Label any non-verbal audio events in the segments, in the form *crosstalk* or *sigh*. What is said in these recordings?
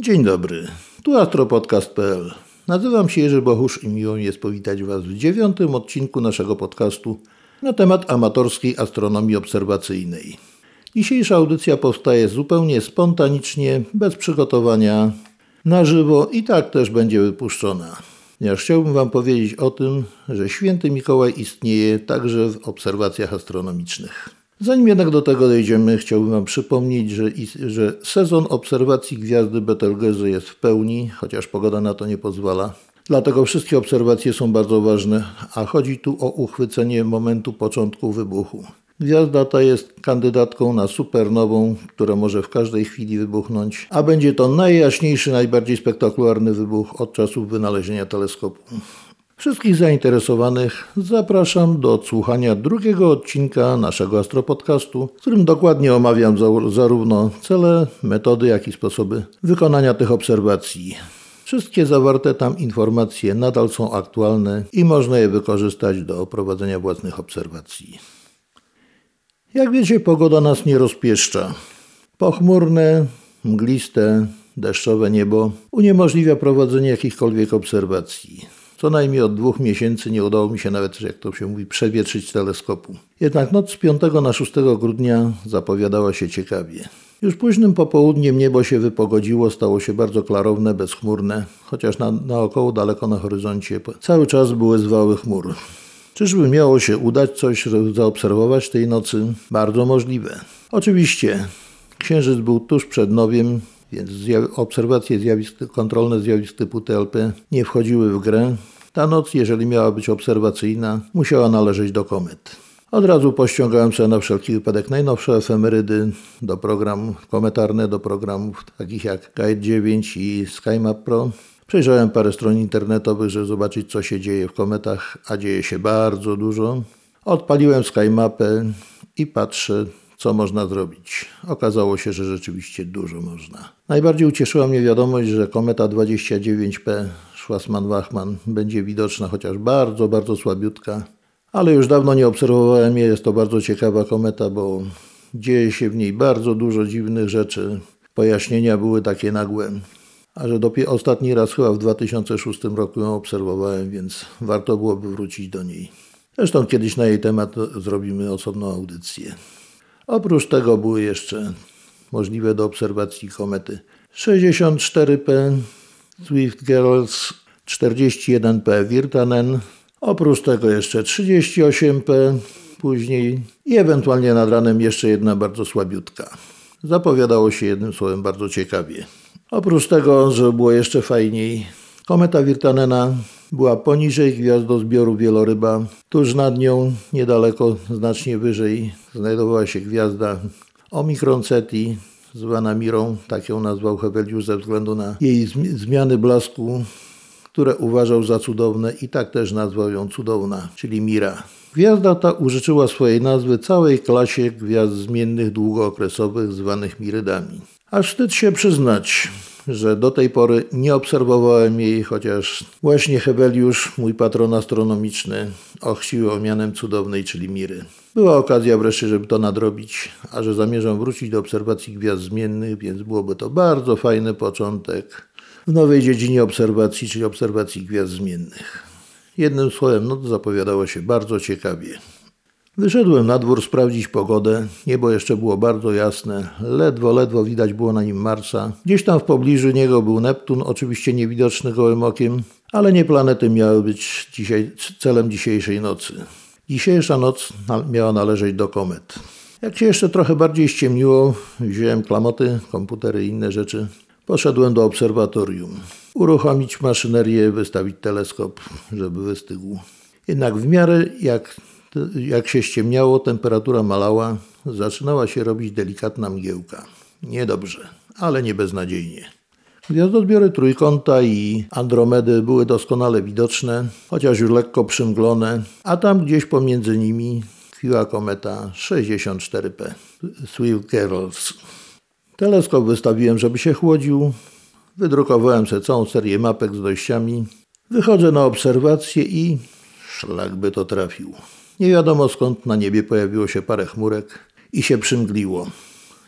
Dzień dobry, tu astropodcast.pl. Nazywam się Jerzy Bochusz i miło mi jest powitać Was w dziewiątym odcinku naszego podcastu na temat amatorskiej astronomii obserwacyjnej. Dzisiejsza audycja powstaje zupełnie spontanicznie, bez przygotowania, na żywo i tak też będzie wypuszczona. Ponieważ chciałbym Wam powiedzieć o tym, że święty Mikołaj istnieje także w obserwacjach astronomicznych. Zanim jednak do tego dojdziemy, chciałbym Wam przypomnieć, że, że sezon obserwacji gwiazdy Betelgeuse jest w pełni, chociaż pogoda na to nie pozwala. Dlatego wszystkie obserwacje są bardzo ważne, a chodzi tu o uchwycenie momentu początku wybuchu. Gwiazda ta jest kandydatką na supernową, która może w każdej chwili wybuchnąć, a będzie to najjaśniejszy, najbardziej spektakularny wybuch od czasów wynalezienia teleskopu. Wszystkich zainteresowanych zapraszam do odsłuchania drugiego odcinka naszego astropodcastu, w którym dokładnie omawiam zarówno cele, metody, jak i sposoby wykonania tych obserwacji. Wszystkie zawarte tam informacje nadal są aktualne i można je wykorzystać do prowadzenia własnych obserwacji. Jak wiecie, pogoda nas nie rozpieszcza. Pochmurne, mgliste, deszczowe niebo uniemożliwia prowadzenie jakichkolwiek obserwacji. Co najmniej od dwóch miesięcy nie udało mi się nawet, jak to się mówi, przewietrzyć teleskopu. Jednak noc z 5 na 6 grudnia zapowiadała się ciekawie. Już późnym popołudniem niebo się wypogodziło, stało się bardzo klarowne, bezchmurne, chociaż na, naokoło daleko na horyzoncie cały czas były zwały chmur. Czyżby miało się udać coś zaobserwować tej nocy? Bardzo możliwe. Oczywiście, księżyc był tuż przed nowiem, więc obserwacje zjawisk, kontrolne zjawisk typu TLP nie wchodziły w grę. Ta noc, jeżeli miała być obserwacyjna, musiała należeć do komet. Od razu pościągałem sobie na wszelki wypadek najnowsze efemerydy do programów kometarne, do programów takich jak Guide 9 i SkyMap Pro. Przejrzałem parę stron internetowych, żeby zobaczyć, co się dzieje w kometach, a dzieje się bardzo dużo. Odpaliłem SkyMapę i patrzę, co można zrobić. Okazało się, że rzeczywiście dużo można. Najbardziej ucieszyła mnie wiadomość, że kometa 29P Schwarzmann-Wachmann będzie widoczna, chociaż bardzo, bardzo słabiutka. Ale już dawno nie obserwowałem jej. Jest to bardzo ciekawa kometa, bo dzieje się w niej bardzo dużo dziwnych rzeczy. Pojaśnienia były takie nagłe. A że dopiero ostatni raz chyba w 2006 roku ją obserwowałem, więc warto byłoby wrócić do niej. Zresztą kiedyś na jej temat zrobimy osobną audycję. Oprócz tego były jeszcze możliwe do obserwacji komety 64P Swift Girls, 41P Virtanen, oprócz tego jeszcze 38P później i ewentualnie nad ranem jeszcze jedna bardzo słabiutka. Zapowiadało się jednym słowem bardzo ciekawie. Oprócz tego, że było jeszcze fajniej, kometa Virtanena była poniżej gwiazdozbioru wieloryba. Tuż nad nią, niedaleko, znacznie wyżej, znajdowała się gwiazda Omikron Ceti, zwana Mirą, tak ją nazwał Hevelius ze względu na jej zmiany blasku, które uważał za cudowne i tak też nazwał ją cudowna, czyli Mira. Gwiazda ta użyczyła swojej nazwy całej klasie gwiazd zmiennych długookresowych zwanych Mirydami. Aż wstyd się przyznać, że do tej pory nie obserwowałem jej, chociaż właśnie Hebeliusz, mój patron astronomiczny, ochcił ją mianem cudownej, czyli Miry. Była okazja wreszcie, żeby to nadrobić, a że zamierzam wrócić do obserwacji gwiazd zmiennych, więc byłoby to bardzo fajny początek w nowej dziedzinie obserwacji, czyli obserwacji gwiazd zmiennych. Jednym słowem, no to zapowiadało się bardzo ciekawie. Wyszedłem na dwór sprawdzić pogodę. Niebo jeszcze było bardzo jasne. Ledwo, ledwo widać było na nim Marsa. Gdzieś tam w pobliżu niego był Neptun, oczywiście niewidoczny gołym okiem, ale nie planety miały być dzisiaj, celem dzisiejszej nocy. Dzisiejsza noc miała należeć do komet. Jak się jeszcze trochę bardziej ściemniło, wziąłem klamoty, komputery i inne rzeczy. Poszedłem do obserwatorium. Uruchomić maszynerię, wystawić teleskop, żeby wystygł. Jednak w miarę jak jak się ściemniało, temperatura malała, zaczynała się robić delikatna mgiełka. Niedobrze, ale nie beznadziejnie. Gwiazdozbiory Trójkąta i Andromedy były doskonale widoczne, chociaż już lekko przymglone, a tam gdzieś pomiędzy nimi tkwiła kometa 64P Swift Girls. Teleskop wystawiłem, żeby się chłodził. Wydrukowałem sobie całą serię mapek z dojściami. Wychodzę na obserwację i szlak by to trafił. Nie wiadomo skąd na niebie pojawiło się parę chmurek i się przymgliło.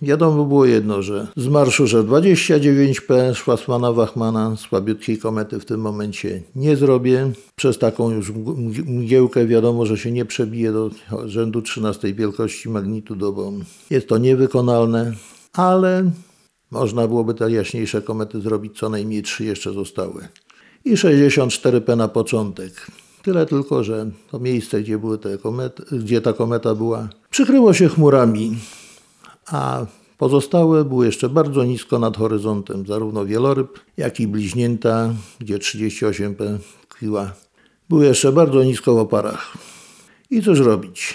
Wiadomo było jedno, że z marszu, że 29P Schwarzmana Wachmana słabiutkiej komety w tym momencie nie zrobię. Przez taką już mgiełkę wiadomo, że się nie przebije do rzędu 13 wielkości magnitudo, bo jest to niewykonalne, ale można byłoby te jaśniejsze komety zrobić, co najmniej trzy jeszcze zostały. I 64P na początek. Tyle tylko, że to miejsce, gdzie, były te komety, gdzie ta kometa była, przykryło się chmurami a pozostałe były jeszcze bardzo nisko nad horyzontem, zarówno wieloryb, jak i bliźnięta, gdzie 38P tkwiła, były jeszcze bardzo nisko w oparach. I cóż robić?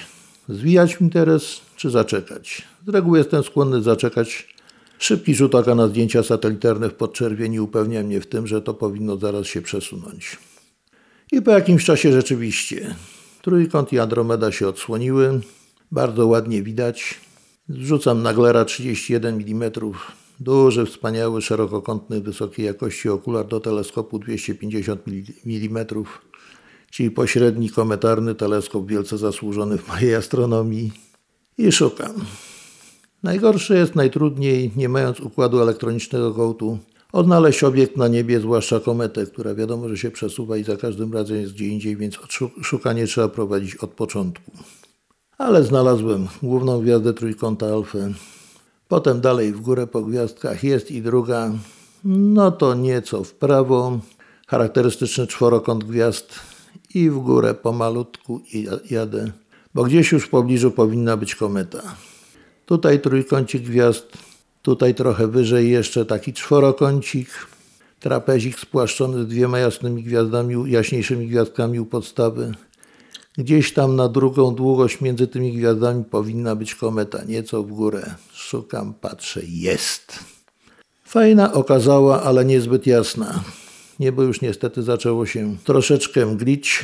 Zwijać interes czy zaczekać? Z reguły jestem skłonny zaczekać. Szybki rzut oka na zdjęcia satelitarne w podczerwieni upewnia mnie w tym, że to powinno zaraz się przesunąć. I po jakimś czasie rzeczywiście trójkąt i Andromeda się odsłoniły. Bardzo ładnie widać. Zrzucam Naglera 31 mm. Duży, wspaniały, szerokokątny, wysokiej jakości okular do teleskopu 250 mm, czyli pośredni kometarny teleskop wielce zasłużony w mojej astronomii. I szukam. Najgorsze jest najtrudniej, nie mając układu elektronicznego kołtu, odnaleźć obiekt na niebie, zwłaszcza kometę, która wiadomo, że się przesuwa i za każdym razem jest gdzie indziej, więc szukanie trzeba prowadzić od początku ale znalazłem główną gwiazdę trójkąta alfy. Potem dalej w górę po gwiazdkach jest i druga, no to nieco w prawo, charakterystyczny czworokąt gwiazd i w górę pomalutku jadę, bo gdzieś już w pobliżu powinna być kometa. Tutaj trójkącik gwiazd, tutaj trochę wyżej jeszcze taki czworokącik, trapezik spłaszczony z dwiema jasnymi gwiazdami, jaśniejszymi gwiazdkami u podstawy, Gdzieś tam na drugą długość między tymi gwiazdami powinna być kometa, nieco w górę. Szukam, patrzę, jest. Fajna okazała, ale niezbyt jasna. Niebo już niestety zaczęło się troszeczkę mglić.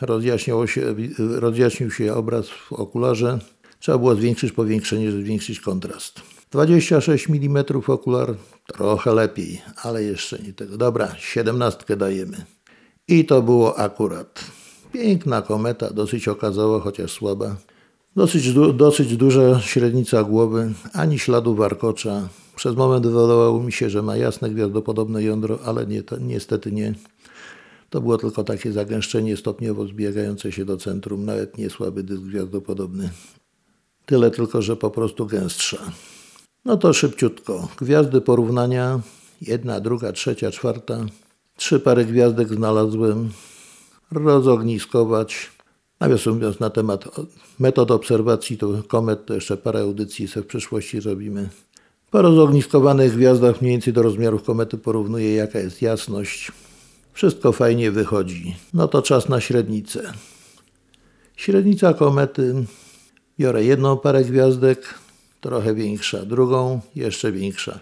Rozjaśniło się, rozjaśnił się obraz w okularze. Trzeba było zwiększyć powiększenie, żeby zwiększyć kontrast. 26 mm okular, trochę lepiej, ale jeszcze nie tego. Dobra, 17 dajemy. I to było akurat. Piękna kometa, dosyć okazała, chociaż słaba. Dosyć, du dosyć duża średnica głowy, ani śladu warkocza. Przez moment wydawało mi się, że ma jasne gwiazdopodobne jądro, ale nie, to, niestety nie. To było tylko takie zagęszczenie stopniowo zbiegające się do centrum, nawet nie słaby dysk gwiazdopodobny. Tyle tylko, że po prostu gęstsza. No to szybciutko. Gwiazdy porównania. Jedna, druga, trzecia, czwarta. Trzy pary gwiazdek znalazłem rozogniskować. Nawiasem mówiąc na temat metod obserwacji to komet, to jeszcze parę audycji sobie w przyszłości zrobimy. Po rozogniskowanych gwiazdach mniej więcej do rozmiarów komety porównuję jaka jest jasność. Wszystko fajnie wychodzi. No to czas na średnicę. Średnica komety. Biorę jedną parę gwiazdek, trochę większa, drugą jeszcze większa.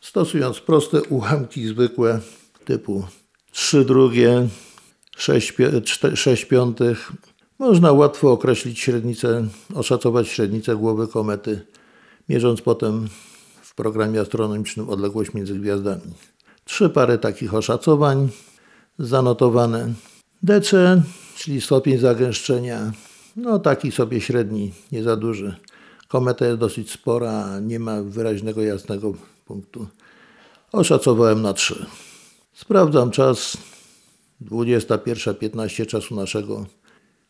Stosując proste ułamki zwykłe typu 3 drugie, 6, 6 piątych. Można łatwo określić średnicę, oszacować średnicę głowy komety, mierząc potem w programie astronomicznym odległość między gwiazdami. Trzy pary takich oszacowań zanotowane. DC, czyli stopień zagęszczenia, no taki sobie średni, nie za duży. Kometa jest dosyć spora, nie ma wyraźnego jasnego punktu. Oszacowałem na 3. Sprawdzam czas 21.15 czasu naszego,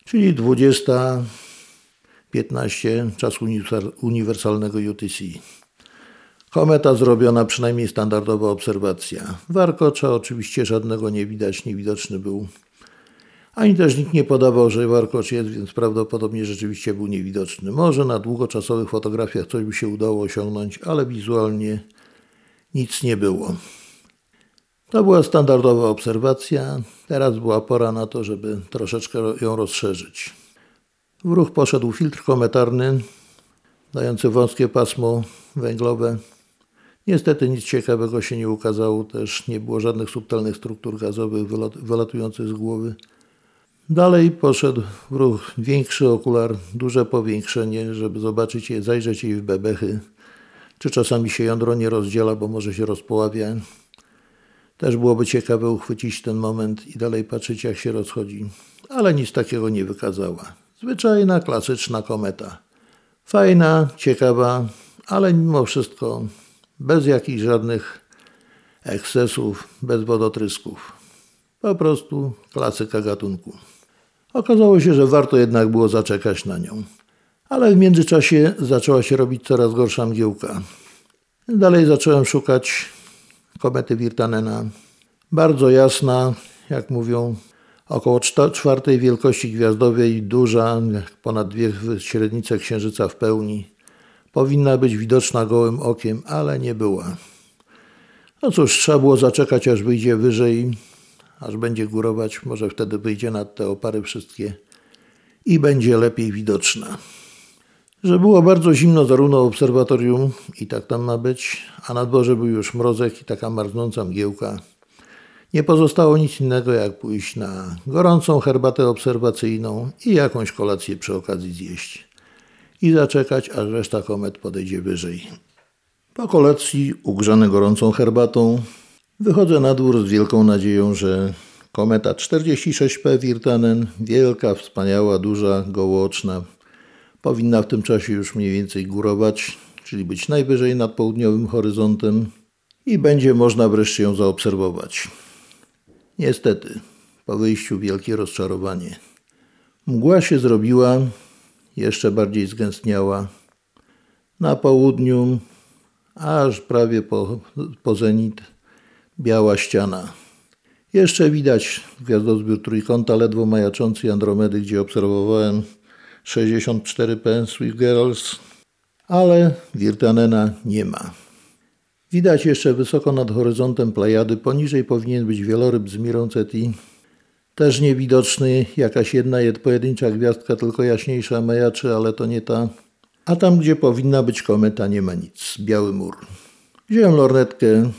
czyli 20.15 czasu uniwersalnego UTC. Kometa zrobiona, przynajmniej standardowa obserwacja. Warkocza oczywiście żadnego nie widać, niewidoczny był. Ani też nikt nie podawał, że warkocz jest, więc prawdopodobnie rzeczywiście był niewidoczny. Może na długoczasowych fotografiach coś by się udało osiągnąć, ale wizualnie nic nie było. To była standardowa obserwacja. Teraz była pora na to, żeby troszeczkę ją rozszerzyć. W ruch poszedł filtr kometarny, dający wąskie pasmo węglowe. Niestety nic ciekawego się nie ukazało, też nie było żadnych subtelnych struktur gazowych wylatujących z głowy. Dalej poszedł w ruch większy okular, duże powiększenie, żeby zobaczyć je, zajrzeć jej w bebechy, czy czasami się jądro nie rozdziela, bo może się rozpoławia. Też byłoby ciekawe uchwycić ten moment i dalej patrzeć, jak się rozchodzi, ale nic takiego nie wykazała. Zwyczajna, klasyczna kometa. Fajna, ciekawa, ale mimo wszystko bez jakichś żadnych ekscesów, bez wodotrysków. Po prostu klasyka gatunku. Okazało się, że warto jednak było zaczekać na nią. Ale w międzyczasie zaczęła się robić coraz gorsza mgiełka. Dalej zacząłem szukać komety Wirtanena. Bardzo jasna, jak mówią, około czwartej wielkości gwiazdowej, duża, ponad dwie średnice księżyca w pełni. Powinna być widoczna gołym okiem, ale nie była. No cóż, trzeba było zaczekać, aż wyjdzie wyżej, aż będzie górować. Może wtedy wyjdzie nad te opary wszystkie i będzie lepiej widoczna. Że było bardzo zimno zarówno w obserwatorium, i tak tam ma być, a na dworze był już mrozek i taka marznąca mgiełka. Nie pozostało nic innego, jak pójść na gorącą herbatę obserwacyjną i jakąś kolację przy okazji zjeść. I zaczekać, aż reszta komet podejdzie wyżej. Po kolacji, ugrzany gorącą herbatą, wychodzę na dwór z wielką nadzieją, że kometa 46P Wirtanen, wielka, wspaniała, duża, gołooczna, powinna w tym czasie już mniej więcej górować, czyli być najwyżej nad południowym horyzontem i będzie można wreszcie ją zaobserwować. Niestety, po wyjściu wielkie rozczarowanie. Mgła się zrobiła, jeszcze bardziej zgęstniała. Na południu, aż prawie po, po zenit, biała ściana. Jeszcze widać gwiazdozbiór trójkąta ledwo majaczący Andromedy, gdzie obserwowałem 64P Swift Girls, ale Wirtanena nie ma. Widać jeszcze wysoko nad horyzontem Plejady, poniżej powinien być wieloryb z Mirą Ceti. Też niewidoczny, jakaś jedna pojedyncza gwiazdka, tylko jaśniejsza majaczy, ale to nie ta. A tam, gdzie powinna być kometa, nie ma nic. Biały mur. Wziąłem lornetkę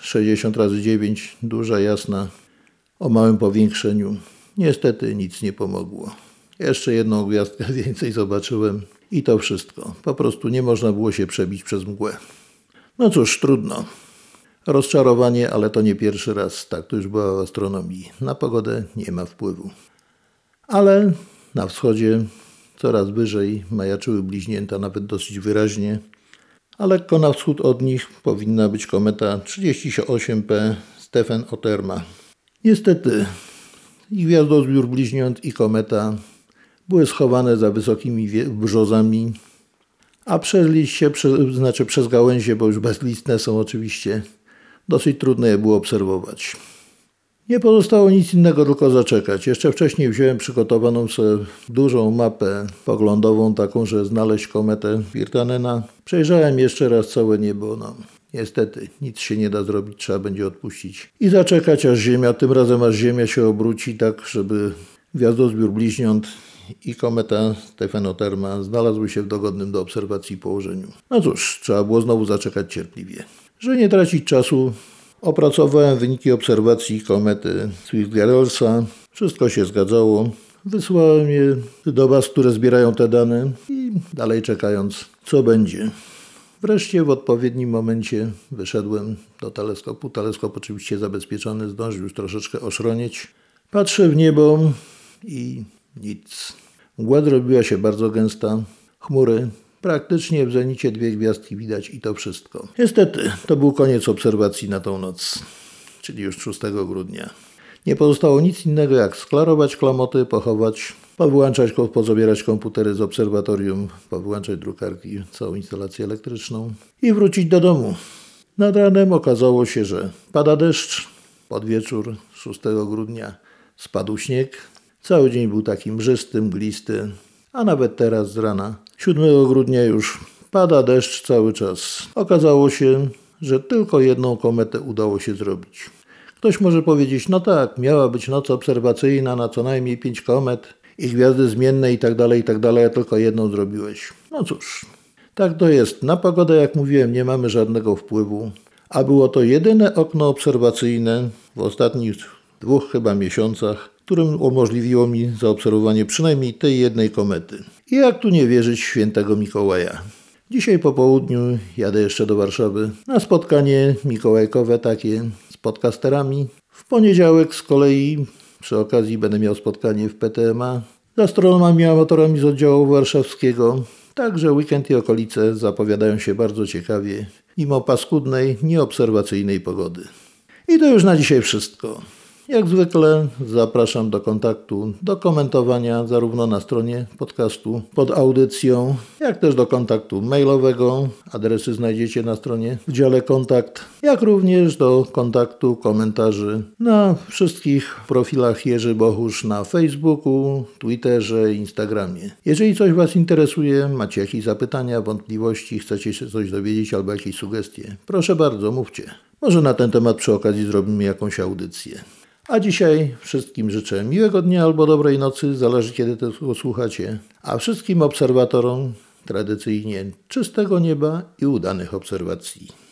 60 razy 9 duża, jasna, o małym powiększeniu. Niestety nic nie pomogło. Jeszcze jedną gwiazdkę *laughs* więcej zobaczyłem i to wszystko. Po prostu nie można było się przebić przez mgłę. No cóż, trudno. Rozczarowanie, ale to nie pierwszy raz. Tak to już była w astronomii. Na pogodę nie ma wpływu. Ale na wschodzie coraz wyżej majaczyły bliźnięta, nawet dosyć wyraźnie. A lekko na wschód od nich powinna być kometa 38P Stephen Oterma. Niestety i gwiazdozbiór bliźniąt i kometa były schowane za wysokimi brzozami a liście, przez, znaczy przez gałęzie, bo już bezlistne są oczywiście, dosyć trudno je było obserwować. Nie pozostało nic innego, tylko zaczekać. Jeszcze wcześniej wziąłem przygotowaną sobie dużą mapę poglądową, taką, że znaleźć kometę Wirtanena. Przejrzałem jeszcze raz całe niebo. No, niestety, nic się nie da zrobić, trzeba będzie odpuścić. I zaczekać, aż Ziemia, tym razem aż Ziemia się obróci tak, żeby gwiazdozbiór bliźniąt i kometa Stefanoterma znalazły się w dogodnym do obserwacji położeniu. No cóż, trzeba było znowu zaczekać cierpliwie. Żeby nie tracić czasu, opracowałem wyniki obserwacji komety Swift-Garrelsa. Wszystko się zgadzało. Wysłałem je do Was, które zbierają te dane i dalej czekając, co będzie. Wreszcie w odpowiednim momencie wyszedłem do teleskopu. Teleskop oczywiście zabezpieczony, zdążył już troszeczkę oszronieć. Patrzę w niebo i nic. Mgła zrobiła się bardzo gęsta. Chmury. Praktycznie w zenicie dwie gwiazdki widać i to wszystko. Niestety, to był koniec obserwacji na tą noc, czyli już 6 grudnia. Nie pozostało nic innego jak sklarować klamoty, pochować, powyłączać, pozabierać komputery z obserwatorium, powyłączać drukarki, całą instalację elektryczną i wrócić do domu. Nad ranem okazało się, że pada deszcz. Pod wieczór 6 grudnia spadł śnieg, Cały dzień był taki mrzysty, mglisty, a nawet teraz z rana, 7 grudnia już pada deszcz cały czas. Okazało się, że tylko jedną kometę udało się zrobić. Ktoś może powiedzieć, no tak, miała być noc obserwacyjna na co najmniej pięć komet i gwiazdy zmienne i tak dalej, i tak a tylko jedną zrobiłeś. No cóż, tak to jest. Na pogodę, jak mówiłem, nie mamy żadnego wpływu, a było to jedyne okno obserwacyjne w ostatnich dwóch chyba miesiącach, którym umożliwiło mi zaobserwowanie przynajmniej tej jednej komety. I jak tu nie wierzyć świętego Mikołaja? Dzisiaj po południu jadę jeszcze do Warszawy na spotkanie mikołajkowe takie z podcasterami. W poniedziałek z kolei przy okazji będę miał spotkanie w PTMA z astronomami amatorami z oddziału warszawskiego. Także weekend i okolice zapowiadają się bardzo ciekawie, mimo paskudnej, nieobserwacyjnej pogody. I to już na dzisiaj wszystko. Jak zwykle zapraszam do kontaktu, do komentowania zarówno na stronie podcastu pod audycją, jak też do kontaktu mailowego. Adresy znajdziecie na stronie w dziale kontakt, jak również do kontaktu komentarzy na wszystkich profilach Jerzy Bohusz na Facebooku, Twitterze, Instagramie. Jeżeli coś Was interesuje, macie jakieś zapytania, wątpliwości, chcecie się coś dowiedzieć albo jakieś sugestie, proszę bardzo, mówcie. Może na ten temat przy okazji zrobimy jakąś audycję. A dzisiaj wszystkim życzę miłego dnia albo dobrej nocy, zależy kiedy tego słuchacie. A wszystkim obserwatorom tradycyjnie czystego nieba i udanych obserwacji.